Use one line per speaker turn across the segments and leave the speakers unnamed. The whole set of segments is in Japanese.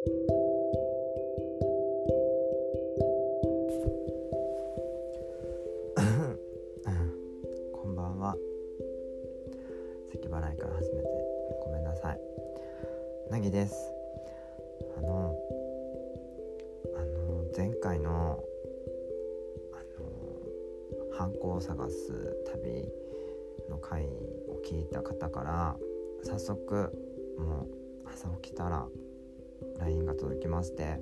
こんばんは。咳払いから始めてごめんなさい。なぎです。あのあの前回のあのハンコを探す旅の回を聞いた方から早速もう朝起きたら LINE が届きまして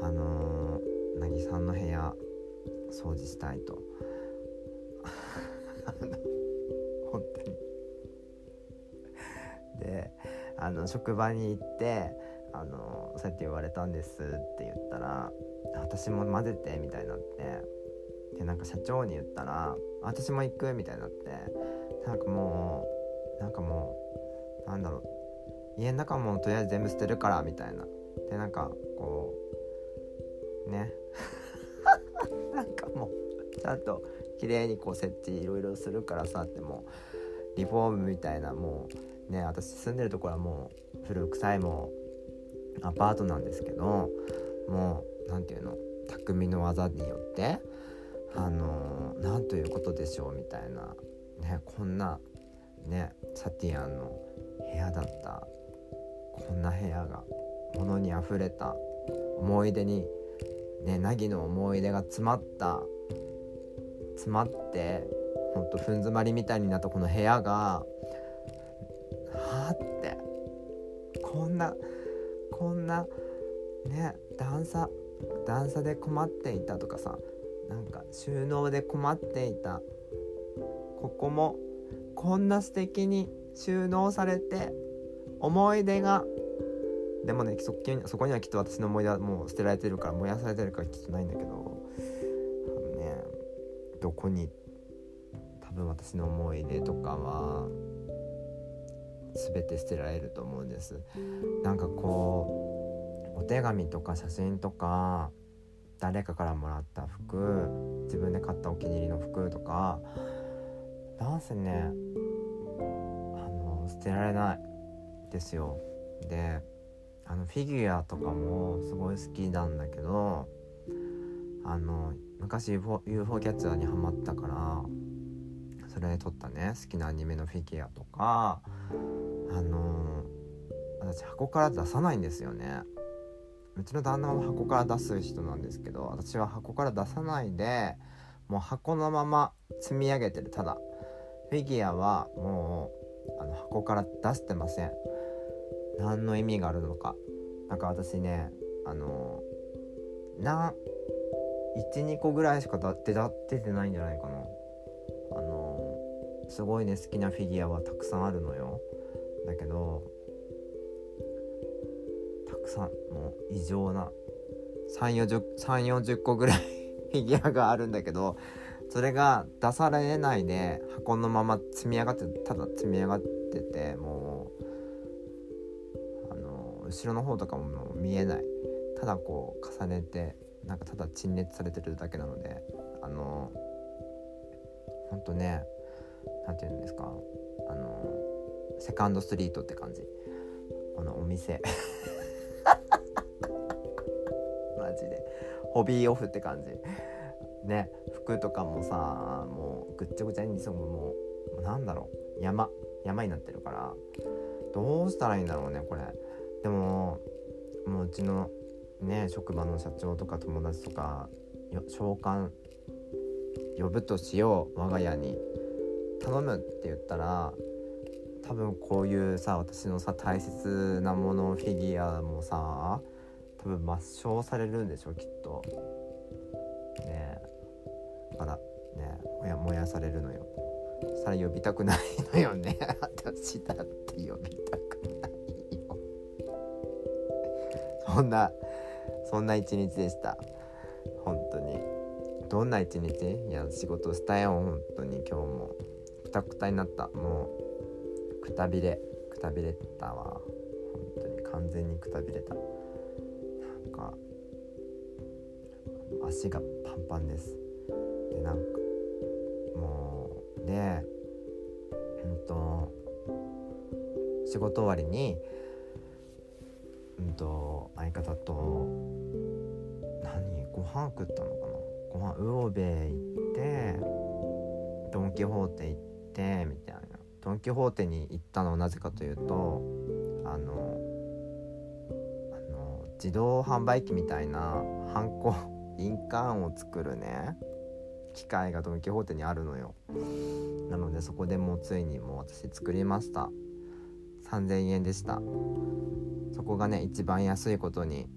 あのなぎさんの部屋掃除したいと。本当に。であの職場に行ってあのそうやって言われたんですって言ったら私も混ぜてみたいになってでなんか社長に言ったら私も行くみたいになってなんかもうなんかもうなんだろう家の中もとりあえず全部捨てるからみたいな。でなんかこうね。なんかもうちゃんと綺麗にこう設置いろいろするからさってもうリフォームみたいなもうね私住んでるところはもう古臭いもうアパートなんですけどもう何て言うの匠の技によってあの何ということでしょうみたいなねこんなねサティアンの部屋だったこんな部屋が物にあふれた思い出にね凪の思い出が詰まった詰まってほんとふん詰まりみたいになったこの部屋がはあってこんなこんなね段差段差で困っていたとかさなんか収納で困っていた。ここもこんな素敵に収納されて思い出がでもねそそこにはきっと私の思い出はもう捨てられてるから燃やされてるからきっとないんだけどあのねどこに多分私の思い出とかは全て捨てられると思うんです。なんかこうお手紙とか写真とか誰かからもらった服自分で買ったお気に入りの服とかなんせねあの捨てられないですよ。であのフィギュアとかもすごい好きなんだけどあの昔 UFO, キャッチャーにハマったからそれで撮ったね。好きなアニメのフィギュアとか。あの私箱から出さないんですよね。うちの旦那も箱から出す人なんですけど私は箱から出さないでもう箱のまま積み上げてる。ただフィギュアはもうあの箱から出してません。何の意味があるのか。なんか私ねあのな12個ぐらいしか出出てないんじゃないかな。あのすごいね好きなフィギュアはたくさんあるのよ。だけどたくさんもう異常な3 4 0個ぐらい フィギュアがあるんだけどそれが出されないで箱のまま積み上がってただ積み上がっててもう後ろの方とかももう見えない。ただこう重ねてなんかただ陳列されてるだけなのであのほんとね何て言うんですかあのセカンドストリートって感じ。このお店。マジで。ホビーオフって感じ。ね服とかもさもうぐっちゃぐちゃにそのもうなんだろう。山山になってるからどうしたらいいんだろうねこれ。でももううちのね職場の社長とか友達とか召喚呼ぶとしよう我が家に頼むって言ったら多分こういうさ私のさ大切なものフィギュアもさ多分抹消されるんでしょきっと。ねだからねもや燃やされるのよ。そしたら呼びたくないのよね。私だって呼びたくそんなそんな一日でした。本当に。どんな一日？いや仕事したよ。本当に。今日も。くたくたになった。もうくたびれ。くたびれたわ。本当に。完全にくたびれた。なんか足がパンパンです。でなんかもうでうんと仕事終わりにうんと相方と何ご飯食ったのかな？ご飯魚べ行ってドン・キホーテ行ってみたいな。ドン・キホーテに行ったのはなぜかというとあのあの自動販売機みたいなハンコ印鑑を作るね機械がドン・キホーテにあるのよ。なのでそこでもうついにもう私作りました。3000円でしたそこがね一番安いことに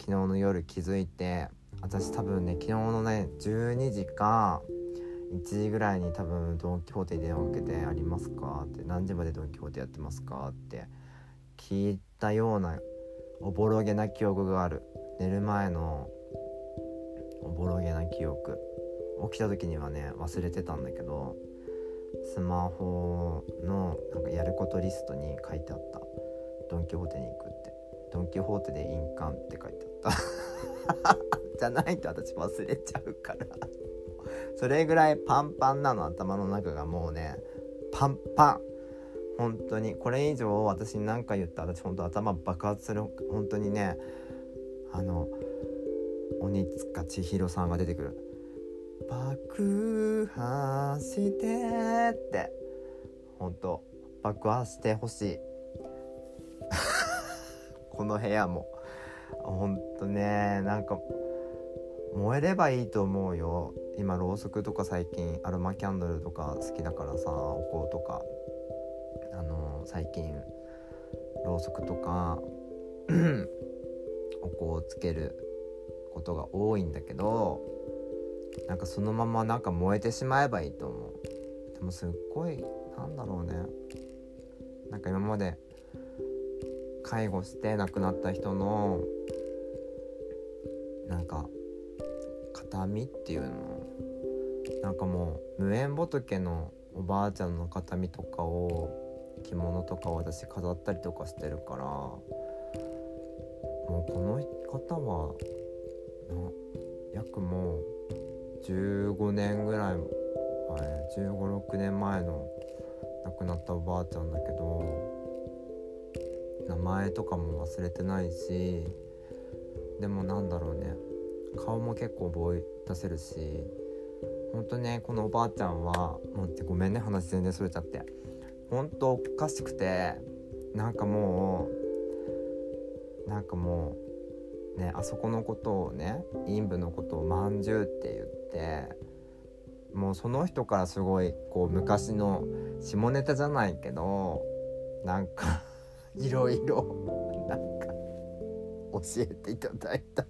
昨日の夜気づいて私多分ね昨日のね12時か1時ぐらいに多分ドン・キホーテに電話を受けて「ありますか?」って「何時までドン・キホーテやってますか?」って聞いたようなおぼろげな記憶がある寝る前のおぼろげな記憶起きた時にはね忘れてたんだけどスマホのなんかやることリストに書いてあった。ドン・キホーテに行くって。ドン・キホーテで印鑑って書いてあった。じゃないと私忘れちゃうから。それぐらいパンパンなの頭の中がもうね。パンパン。本当に。これ以上私に何か言ったら私本当頭爆発する。本当にね。あの鬼塚千尋さんが出てくる。爆破してって。本当爆破してほしい。この部屋も。ほんとねなんか燃えればいいと思うよ。今ろうそくとか最近アロマキャンドルとか好きだからさお香とか。あの最近ろうそくとか お香をつけることが多いんだけどなんかそのままなんか燃えてしまえばいいと思う。でもすっごいなんだろうね。なんか今まで介護して亡くなった人のなんか形見っていうの？なんかもう無縁仏のおばあちゃんの形見とかを着物とかを私飾ったりとかしてるからもうこの方はな約もう15年ぐらい前1 5 6年前の亡くなったおばあちゃんだけど名前とかも忘れてないしでもなんだろうね顔も結構覚え出せるしほんとねこのおばあちゃんは待ってごめんね話全然それちゃって。ほんとおかしくてなんかもうなんかもうねあそこのことをね陰部のことをまんじゅうって言ってもうその人からすごいこう昔の下ネタじゃないけどなんか いろいろなんか教えていただいた。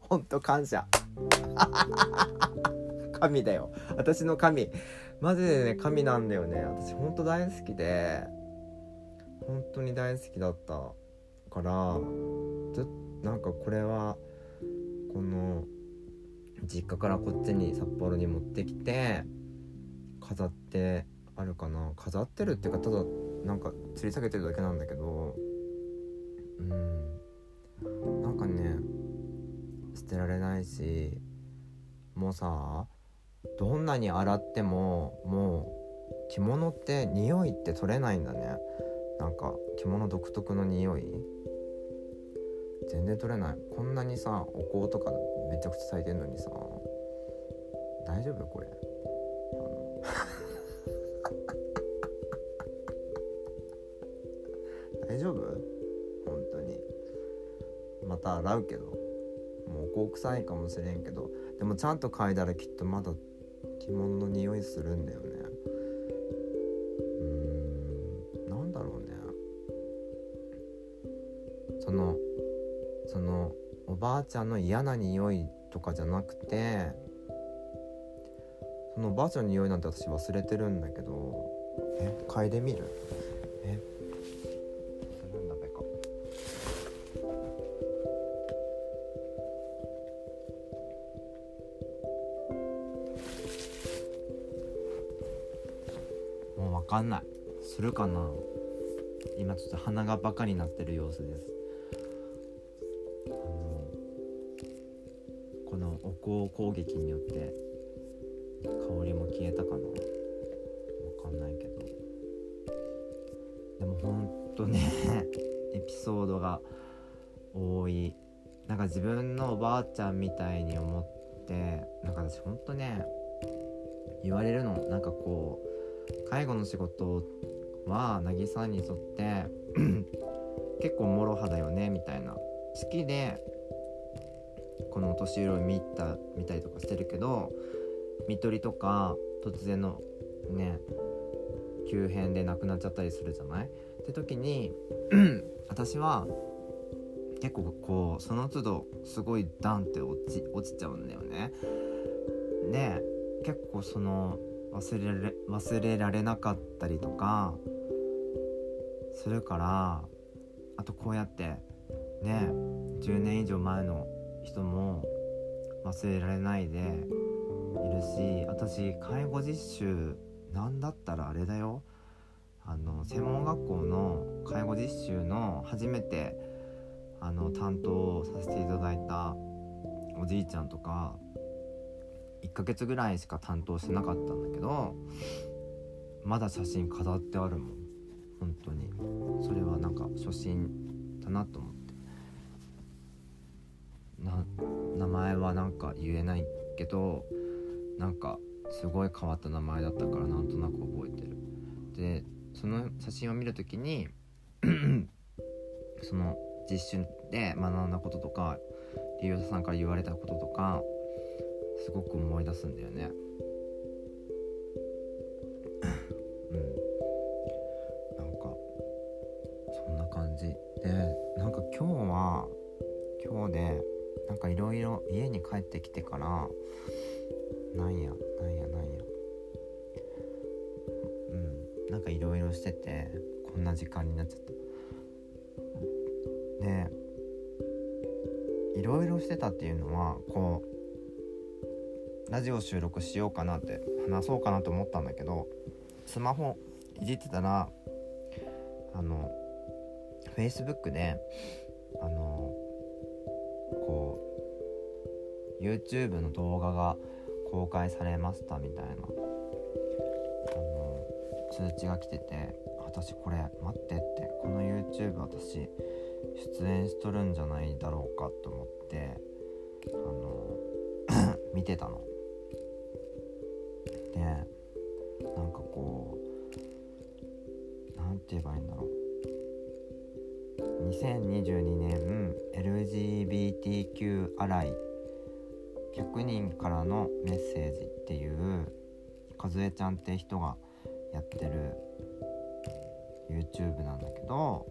ほんと感謝。神だよ。私の神。マジでね神なんだよね。私ほんと大好きで本当に大好きだったからずっとなんかこれはこの実家からこっちに札幌に持ってきて飾ってあるかな。飾ってるっていうかただなんか吊り下げてるだけなんだけどうん。なんかね捨てられないしもうさどんなに洗ってももう着物って匂いって取れないんだね。なんか着物独特の匂い。全然取れない。こんなにさお香とかめちゃくちゃ咲いてんのにさ大丈夫これ。あの。大丈夫？本当に。また洗うけど。もうお香臭いかもしれんけど。でもちゃんと嗅いだらきっとまだ着物の匂いするんだよね。ばあちゃんの嫌な匂いとかじゃなくてそのばあちゃんの匂いなんて私忘れてるんだけどえ嗅いでみる？えするんだべか。もうわかんない。するかな。今ちょっと鼻がバカになってる様子です。このお香攻撃によって香りも消えたかな。わかんないけど。でもほんとね エピソードが多い。なんか自分のおばあちゃんみたいに思ってなんか私ほんとね言われるの。なんかこう介護の仕事は渚にとって 結構もろはだよねみたいな。好きでこのお年寄りを見た見たりとかしてるけど看取りとか突然のね急変で亡くなっちゃったりするじゃない？って時に 私は結構こうその都度すごいダンって落ち落ちちゃうんだよね。で結構その忘れられ忘れられなかったりとかするからあとこうやってね10年以上前の人も忘れられないでいるし私介護実習なんだったらあれだよ。あの専門学校の介護実習の初めてあの担当させていただいたおじいちゃんとか1ヶ月ぐらいしか担当してなかったんだけどまだ写真飾ってあるもん。本当に。それはなんか初心だなと思名前はなんか言えないけどなんかすごい変わった名前だったからなんとなく覚えてる。でその写真を見る時に その実習で学んだこととか利用者さんから言われたこととかすごく思い出すんだよね。うん。なんかそんな感じ。でなんか今日は今日でかいろいろ家に帰ってきてからなんやなんやなんや。うんなんかいろいろしててこんな時間になっちゃった。でいろいろしてたっていうのはこうラジオ収録しようかなって話そうかなと思ったんだけどスマホいじってたらあの Facebook であのこう YouTube の動画が公開されましたみたいなあの通知が来てて私これ待ってってこの YouTube 私出演しとるんじゃないだろうかと思ってあの 見てたの。でなんかこうなんて言えばいいんだろう2022年 LGBTQ アライ100人からのメッセージっていうかずえちゃんって人がやってる YouTube なんだけど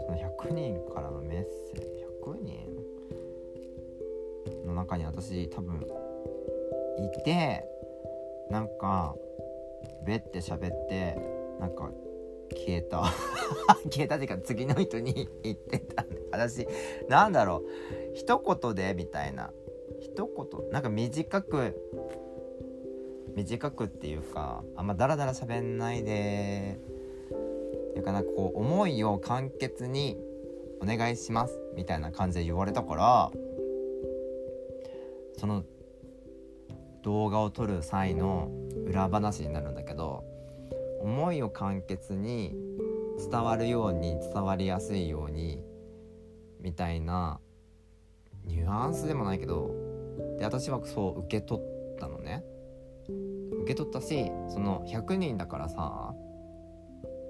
その100人からのメッセージ100人の中に私多分いてなんかべって喋ってなんか消えた。消えたっていうか次の人に言ってた私なんだろう一言でみたいな。一言。なんか短く短くっていうかあんまダラダラ喋んないでっていうかなんかこう思いを簡潔にお願いしますみたいな感じで言われたからその動画を撮る際の裏話になるんだけど思いを簡潔に伝わるように伝わりやすいようにみたいなニュアンスでもないけどで私はそう受け取ったのね受け取ったしその100人だからさ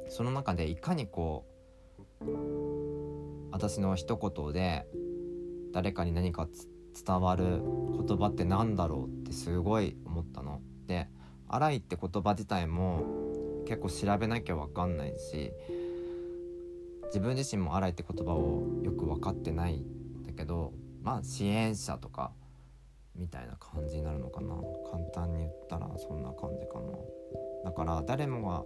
その中でいかにこう私の一言で誰かに何か伝わる言葉って何だろうってすごい思ったの。で「荒い」って言葉自体も結構調べなきゃ分かんないし自分自身も「荒い」って言葉をよく分かってないんだけどまあ支援者とかみたいな感じになるのかな。簡単に言ったらそんな感じかな。だから誰もが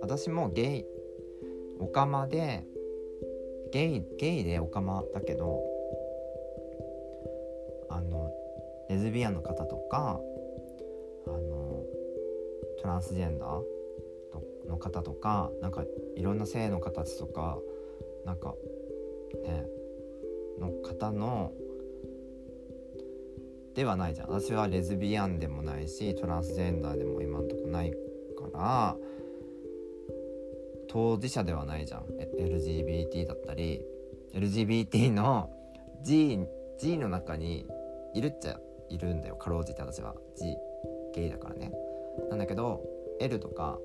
私もゲイオカマでゲイゲイでオカマだけどあのレズビアンの方とかあのトランスジェンダーの方とかなんかいろんな性の形とかなんかねの方のではないじゃん。私はレズビアンでもないしトランスジェンダーでも今んとこないから当事者ではないじゃん。LGBT だったり LGBT の G, G の中にいるっちゃいるんだよ。かろうじて私は。G ゲイだからね。なんだけど L とか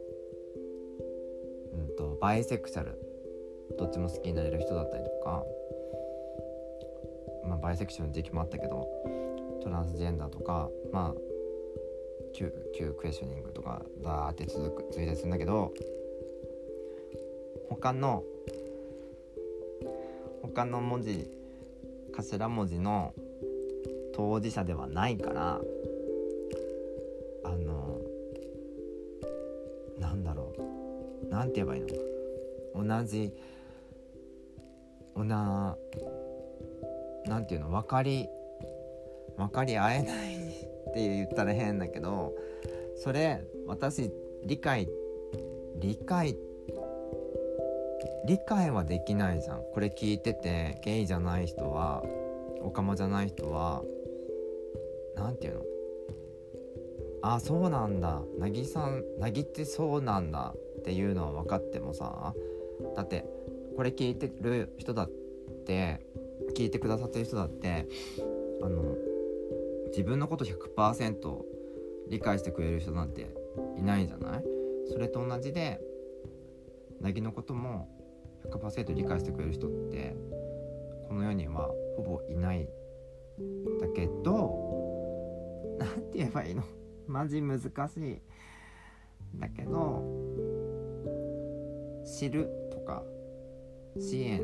うんとバイセクシャルどっちも好きになれる人だったりとかまあバイセクシャルの時期もあったけどトランスジェンダーとかまあ旧クエスチョニングとかダーって続く続いたりするんだけど他の他の文字頭文字の当事者ではないからあのなんだろう。なんて言えばいいの？同じおななんていうの？分かり分かり合えないって言ったら変だけどそれ私理解理解理解はできないじゃん。これ聞いててゲイじゃない人はオカマじゃない人は何て言うの？あそうなんだ。なぎさんなぎってそうなんだっていうのは分かってもさだってこれ聞いてる人だって聞いてくださってる人だってあの自分のこと100%理解してくれる人なんていないんじゃない？それと同じでなぎのことも100%理解してくれる人ってこの世にはほぼいないだけど何て言えばいいの？マジ難しいだけど知るとか支援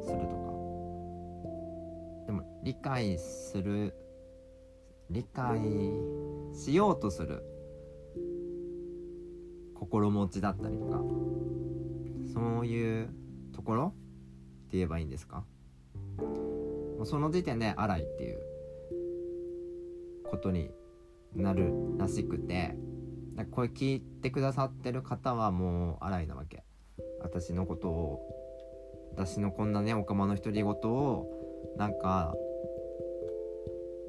するとか。でも理解する理解しようとする。心持ちだったりとか。そういうところって言えばいいんですか？もうその時点で荒いっていうことになるらしくて。これ聞いてくださってる方はもう荒いなわけ。私のことを私のこんなねおかまの独り言をなんか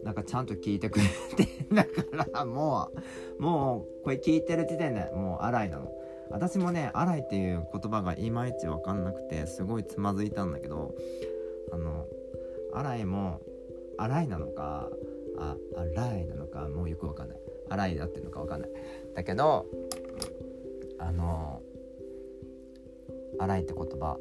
なんかちゃんと聞いてくれてだからもうもうこれ聞いてる時点でもう荒いなの。私もね「荒い」っていう言葉がいまいち分かんなくてすごいつまずいたんだけどあの「荒い」も「荒い」なのか「あ荒い」なのかもうよく分かんない「荒い」だってるのか分かんない。だけどあの「荒い」って言葉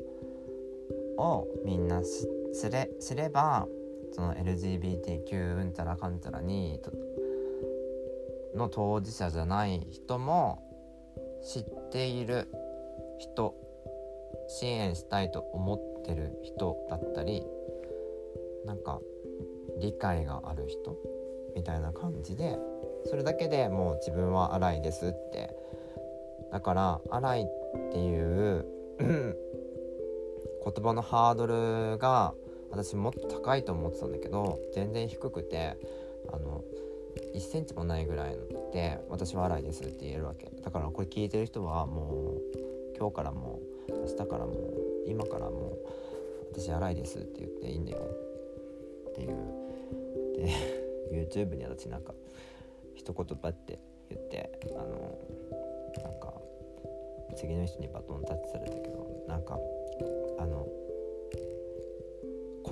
をみんな知れ知ればその LGBTQ うんちゃらかんちゃらにの当事者じゃない人も知っている人支援したいと思ってる人だったりなんか理解がある人みたいな感じでそれだけでもう自分は荒いですって。だから荒いっていう言葉のハードルが私もっと高いと思ってたんだけど全然低くてあの1センチもないぐらいで私は荒いですって言えるわけ。だからこれ聞いてる人はもう今日からも明日からも今からも私荒いですって言っていいんだよ。っていう。で YouTube に私なんか一言バッて言ってあのなんか次の人にバトンタッチされたけどなんかあの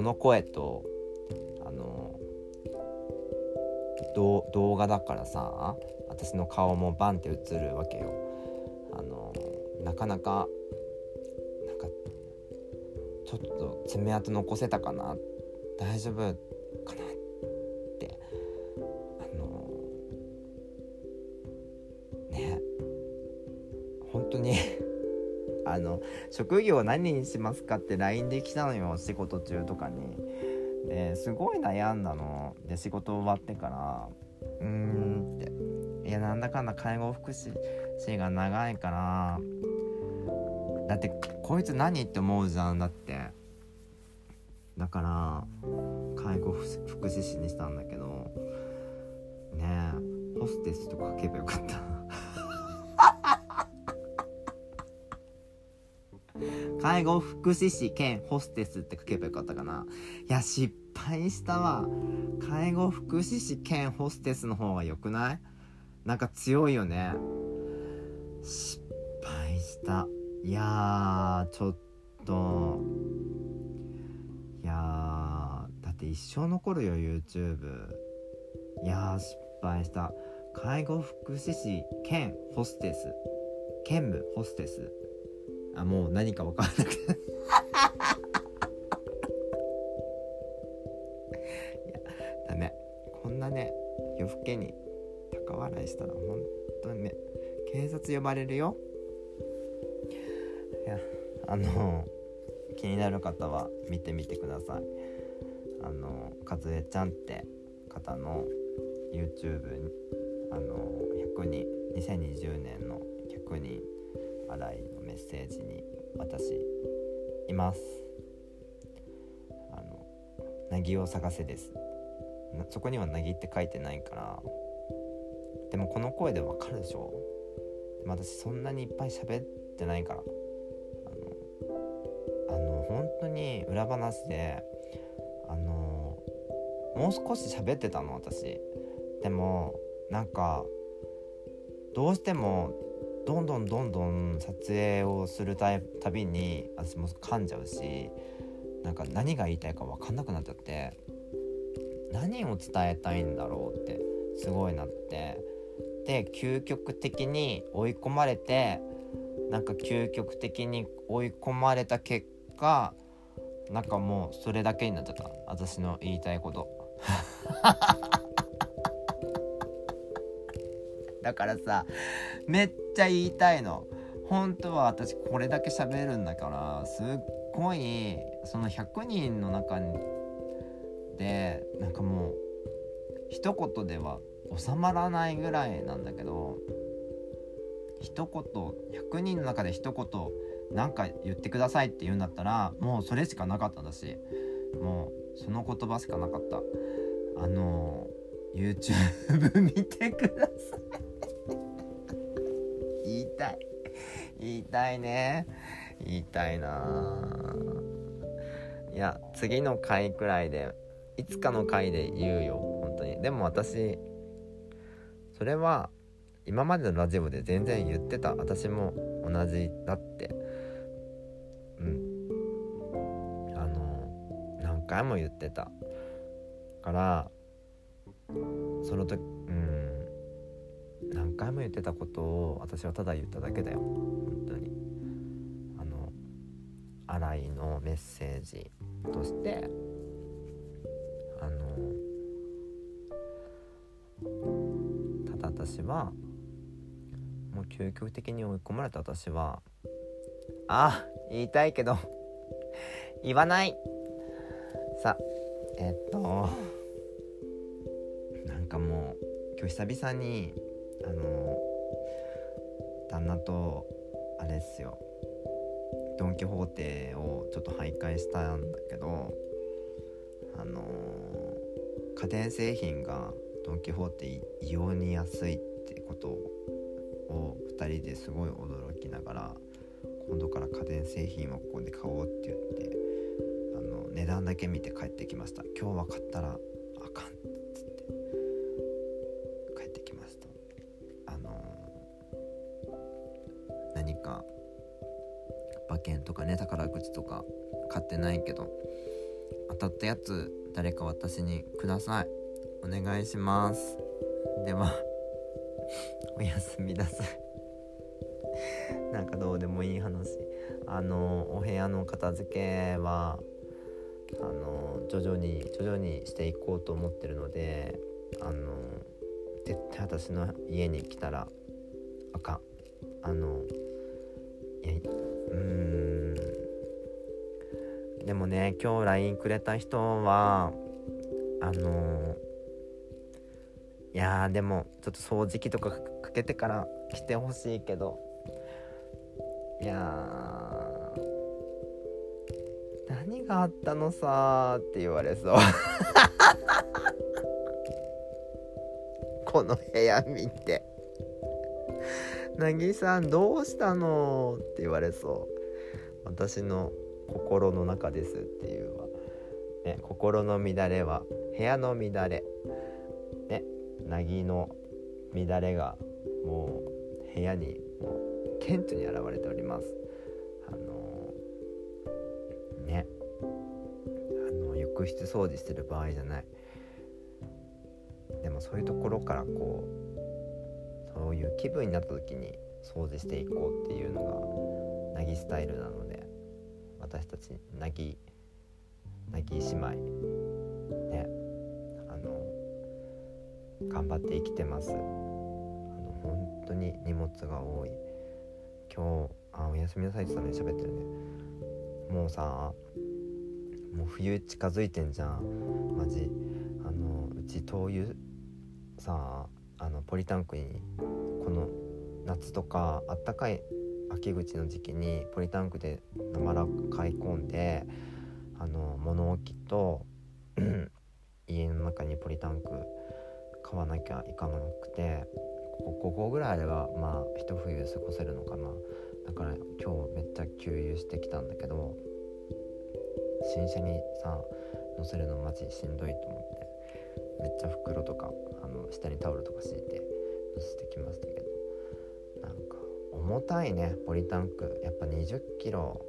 この声とあの動画だからさ私の顔もバンって映るわけよ。あのなかなかなんかちょっと爪痕残せたかな。大丈夫？職業何にしますか？って LINE で来たのよ仕事中とかに。ですごい悩んだの。で仕事終わってからうーんっていやなんだかんだ介護福祉士が長いからだってこいつ何って思うじゃんだってだから介護福祉士にしたんだけどねえホステスとか書けばよかった。介護福祉士兼ホステスって書けばよかったかな。いや失敗したわ。介護福祉士兼ホステスの方が良くない？なんか強いよね。失敗した。いやちょっと。いやだって一生残るよ YouTube いや失敗した。介護福祉士兼ホステス。兼務ホステス。あもう何か分からなくて いやダメ。こんなね夜更けに高笑いしたら本当にね警察呼ばれるよ。いやあの気になる方は見てみてください。あのかずえちゃんって方の YouTube あの100人2020年の100人洗いのッセージに私います。あの「なぎを探せ」です。そこには「なぎ」って書いてないから。でもこの声でわかるでしょ。でも私そんなにいっぱい喋ってないから。あのあの本当に裏話であのもう少し喋ってたの私。でもなんかどうしてもどんどんどんどん撮影をするたびに私も噛んじゃうしなんか何が言いたいか分かんなくなっちゃって何を伝えたいんだろうってすごいなって。で究極的に追い込まれてなんか究極的に追い込まれた結果なんかもうそれだけになっちゃった。私の言いたいこと。だからさめっちゃ言いたいの。本当は私これだけ喋るんだからすっごいその100人の中でなんかもう一言では収まらないぐらいなんだけど一言100人の中で一言何か言ってくださいって言うんだったらもうそれしかなかったんだしもうその言葉しかなかった。あの YouTube 見てください言い。たい。言いたいね。言いたいな。いや次の回くらいでいつかの回で言うよ。本当に。でも私それは今までのラジオで全然言ってた。私も同じだって。うん。あの何回も言ってた。からその時回も言ってたことを私はただ言っただけだよ。本当に。あの新井のメッセージとしてあのただ私はもう究極的に追い込まれた私はあ言いたいけど言わない。さえっとなんかもう今日久々にあの旦那とあれっすよ。ドン・キホーテをちょっと徘徊したんだけどあの家電製品がドン・キホーテ異様に安いってことを2人ですごい驚きながら今度から家電製品をここで買おうって言ってあの値段だけ見て帰ってきました。今日は買ったら何か馬券とかね宝くじとか買ってないけど当たったやつ誰か私にください。お願いします。では おやすみなさい。なんかどうでもいい話。あのお部屋の片付けはあの徐々に徐々にしていこうと思ってるのであの絶対私の家に来たらあかん。あのうん。でもね今日 LINE くれた人はあのいやでもちょっと掃除機とかかけてから来てほしいけど。いや何があったのさって言われそう。この部屋見て「なぎさんどうしたの?」って言われそう。私の心の中ですっていうわ、ね、心の乱れは部屋の乱れ。ねなぎの乱れがもう部屋にもう顕著に現れております。あのね。あの浴室掃除してる場合じゃない。でもそういうところからこうそういう気分になった時に掃除していこうっていうのがなぎスタイルなので私たちなぎなぎ姉妹ねあの頑張って生きてます。あの本当に荷物が多い。今日あおやすみなさいって言ったのに喋ってるね。もうさもう冬近づいてんじゃん。マジ。あのうち灯油さああのポリタンクにこの夏とかあったかい秋口の時期にポリタンクで生ラ買い込んであの物置と 家の中にポリタンク買わなきゃいかなくてここ5個ぐらいあればまあ一冬過ごせるのかな。だから今日めっちゃ給油してきたんだけど新車にさ乗せるのマジしんどいと思って。めっちゃ袋とかあの下にタオルとか敷いて乗せてきましたけどなんか重たいねポリタンク。やっぱ20キロ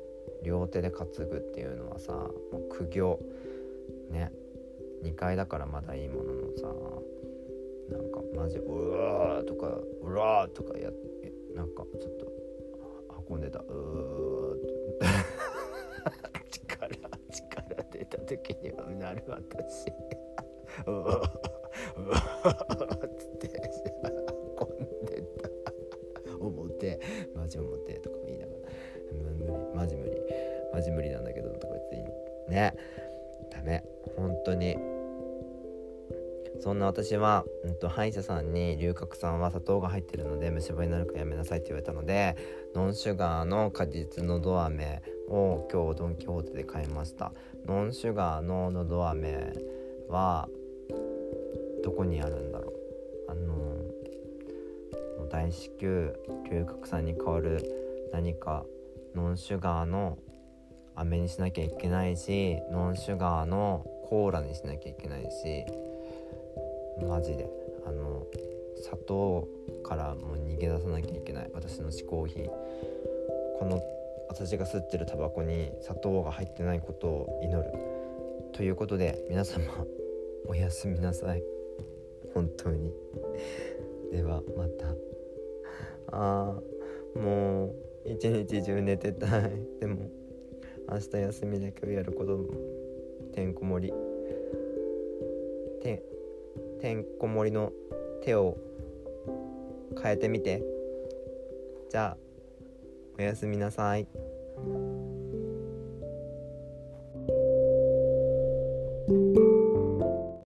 両手で担ぐっていうのはさもう苦行。ね。2階だからまだいいもののさなんかマジうわとかうわとかやってなんかちょっと運んでた。うーって。力出た時にはなる私。うわうわっつって運んでた表マジ表とか言いながら。無理マジ無理マジ無理なんだけどとか言ってね。ダメ。本当に。そんな私は、うんと、歯医者さんに龍角散は砂糖が入ってるので虫歯になるからやめなさいって言われたのでノンシュガーの果実のど飴を今日ドン・キホーテで買いました。ノンシュガーののど飴はどこにあるんだろう。あの大至急龍角散に代わる何かノンシュガーの飴にしなきゃいけないしノンシュガーのコーラにしなきゃいけないしマジで。あの砂糖からもう逃げ出さなきゃいけない。私の嗜好品。この私が吸ってるタバコに砂糖が入ってないことを祈る。ということで皆様おやすみなさい。本当に。ではまた。あーもう一日中寝てたい。でも明日休みで今日やることもてんこ盛り。ててんこ盛りの手を変えてみて。じゃあおやすみなさい。